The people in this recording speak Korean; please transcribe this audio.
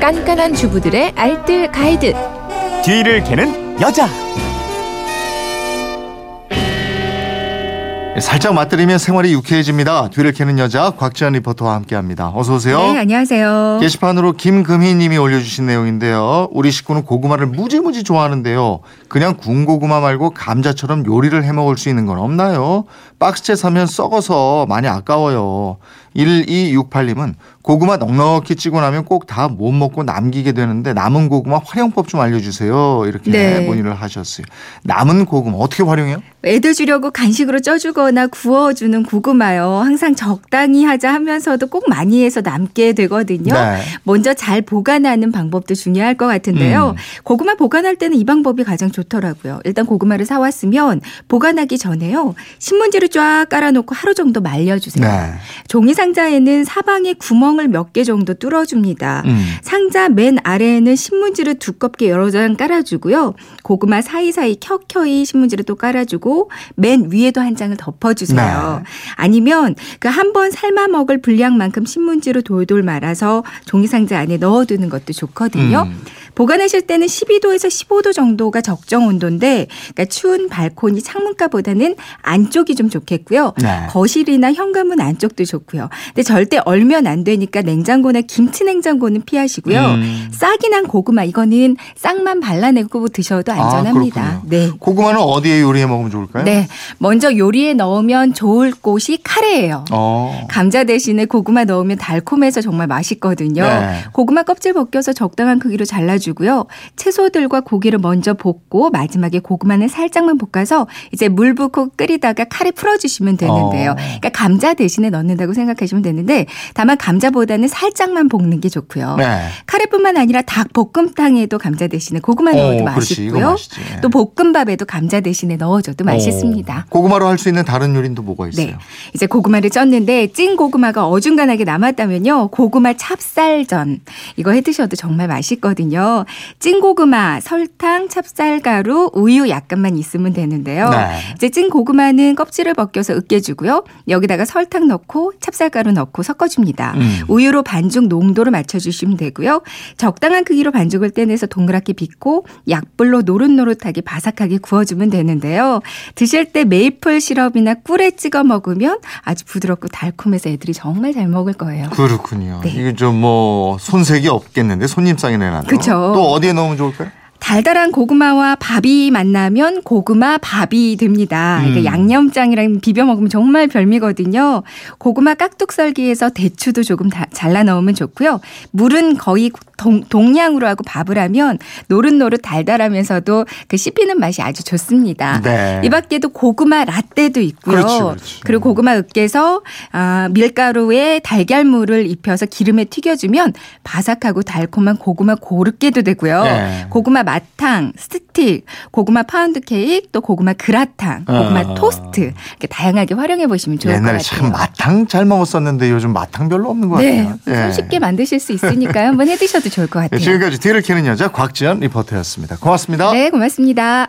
깐깐한 주부들의 알뜰 가이드. 뒤를 캐는 여자. 살짝 맛들이면 생활이 유쾌해집니다. 뒤를 캐는 여자 곽지연 리포터와 함께합니다. 어서 오세요. 네, 안녕하세요. 게시판으로 김금희님이 올려주신 내용인데요. 우리 식구는 고구마를 무지무지 좋아하는데요. 그냥 군고구마 말고 감자처럼 요리를 해 먹을 수 있는 건 없나요? 박스째 사면 썩어서 많이 아까워요. 1268님은 고구마 넉넉히 찌고 나면 꼭 다 못 먹고 남기게 되는데 남은 고구마 활용법 좀 알려주세요. 이렇게 네. 문의를 하셨어요. 남은 고구마 어떻게 활용해요? 애들 주려고 간식으로 쪄주거나 구워주는 고구마요. 항상 적당히 하자 하면서도 꼭 많이 해서 남게 되거든요. 네. 먼저 잘 보관하는 방법도 중요할 것 같은데요. 음. 고구마 보관할 때는 이 방법이 가장 좋더라고요. 일단 고구마를 사왔으면 보관하기 전에요. 신문지를 쫙 깔아놓고 하루 정도 말려주세요. 네. 종이 상자에는 사방에 구멍 을 몇 개 정도 뚫어줍니다. 음. 상자 맨 아래에는 신문지를 두껍게 여러 장 깔아주고요. 고구마 사이사이 켜켜이 신문지를 또 깔아주고 맨 위에도 한 장을 덮어주세요. 네. 아니면 그 한 번 삶아 먹을 분량만큼 신문지로 돌돌 말아서 종이 상자 안에 넣어두는 것도 좋거든요. 음. 보관하실 때는 12도에서 15도 정도가 적정 온도인데 그러니까 추운 발코니 창문가보다는 안쪽이 좀 좋겠고요. 네. 거실이나 현관문 안쪽도 좋고요. 근데 절대 얼면 안 되니까 냉장고나 김치 냉장고는 피하시고요. 음. 싹이 난 고구마 이거는 싹만 발라내고 드셔도 안전합니다. 아. 네. 고구마는 어디에 요리해 먹으면 좋을까요? 네. 먼저 요리에 넣으면 좋을 곳이 카레예요. 어. 감자 대신에 고구마 넣으면 달콤해서 정말 맛있거든요. 네. 고구마 껍질 벗겨서 적당한 크기로 잘라주 고요. 채소들과 고기를 먼저 볶고 마지막에 고구마는 살짝만 볶아서 이제 물 붓고 끓이다가 카레 풀어주시면 되는데요. 어. 그러니까 감자 대신에 넣는다고 생각하시면 되는데 다만 감자보다는 살짝만 볶는 게 좋고요. 네. 카레뿐만 아니라 닭 볶음탕에도 감자 대신에 고구마 넣어도 어, 그렇지. 이거 맛있고요. 맛있지. 또 볶음밥에도 감자 대신에 넣어줘도 맛있습니다. 어. 고구마로 할 수 있는 다른 요리는 또 뭐가 있어요? 네. 이제 고구마를 쪘는데 찐 고구마가 어중간하게 남았다면요. 고구마 찹쌀전. 이거 해 드셔도 정말 맛있거든요. 찐 고구마, 설탕, 찹쌀가루, 우유 약간만 있으면 되는데요. 네. 이제 찐 고구마는 껍질을 벗겨서 으깨주고요. 여기다가 설탕 넣고 찹쌀가루 넣고 섞어줍니다. 음. 우유로 반죽 농도를 맞춰주시면 되고요. 적당한 크기로 반죽을 떼내서 동그랗게 빚고 약불로 노릇노릇하게 바삭하게 구워주면 되는데요. 드실 때 메이플 시럽이나 꿀에 찍어 먹으면 아주 부드럽고 달콤해서 애들이 정말 잘 먹을 거예요. 그렇군요. 네. 이게 좀 뭐 손색이 없겠는데 손님 상에 내놔도. 그 쵸. 또 어디에 넣으면 좋을까요? 달달한 고구마와 밥이 만나면 고구마 밥이 됩니다. 음. 이게 양념장이랑 비벼 먹으면 정말 별미거든요. 고구마 깍둑 썰기에서 대추도 조금 다 잘라 넣으면 좋고요. 물은 거의 동, 동량으로 하고 밥을 하면 노릇노릇 달달하면서도 그 씹히는 맛이 아주 좋습니다. 네. 이 밖에도 고구마 라떼도 있고요. 그렇지, 그렇지. 리고 고구마 으깨서 아, 밀가루에 달걀물을 입혀서 기름에 튀겨주면 바삭하고 달콤한 고구마 고로케도 되고요. 네. 고구마 마탕, 스틱, 고구마 파운드 케이크, 또 고구마 그라탕, 고구마 어. 토스트 이렇게 다양하게 활용해 보시면 좋을 것 옛날에 같아요. 참 마탕 잘 먹었었는데 요즘 마탕 별로 없는 것 네, 같아요. 참 쉽게 만드실 수 있으니까요. 한번 해 드셔도 좋을 것 네, 같아요. 지금까지 뒤를 캐는 여자 곽지연 리포터였습니다. 고맙습니다. 네, 고맙습니다.